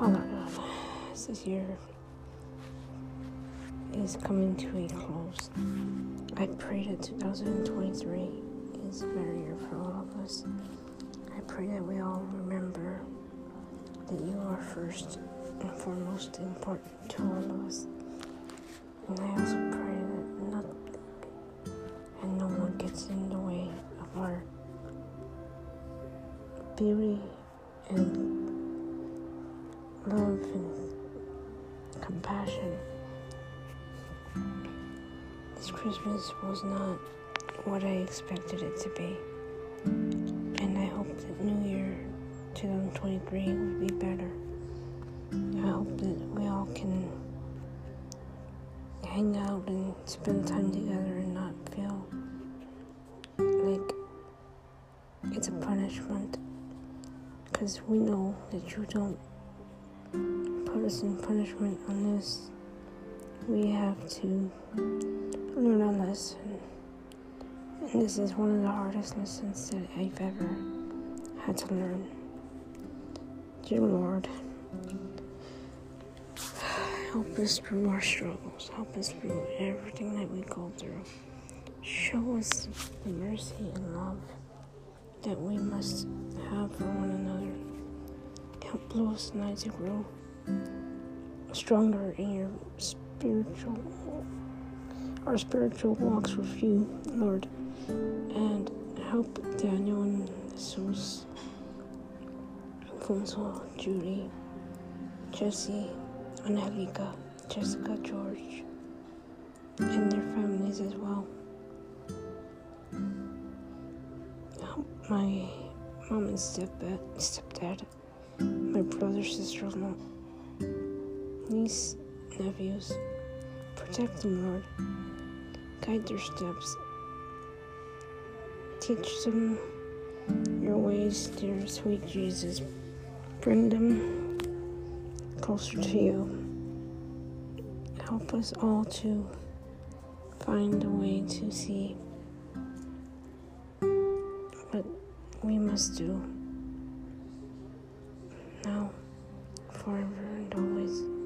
as this year is coming to a close, I pray that 2023 is a better year for all of us. I pray that we all remember that you are first and foremost important to all of us. And I also pray that nothing and no one gets in the way of our beauty and love and compassion. This Christmas was not what I expected it to be. And I hope that New Year 2023 will be better. I hope that we all can hang out and spend time together and not feel like it's a punishment. Because we know that you don't us in punishment on this. We have to learn a lesson. And this is one of the hardest lessons that I've ever had to learn. Dear Lord, help us through our struggles. Help us through everything that we go through. Show us the mercy and love that we must have for one another. Help Lewis and I to grow stronger in your spiritual, our spiritual walks with you, Lord, and help Daniel and Jesus, Alfonso, Judy, Jesse, Angelica, Jessica, George, and their families as well. Help my mom and stepdad, stepdad my brother, sister in law, niece, nephews. Protect them, Lord. Guide their steps. Teach them your ways, dear sweet Jesus. Bring them closer to you. Help us all to find a way to see what we must do now, forever, and always.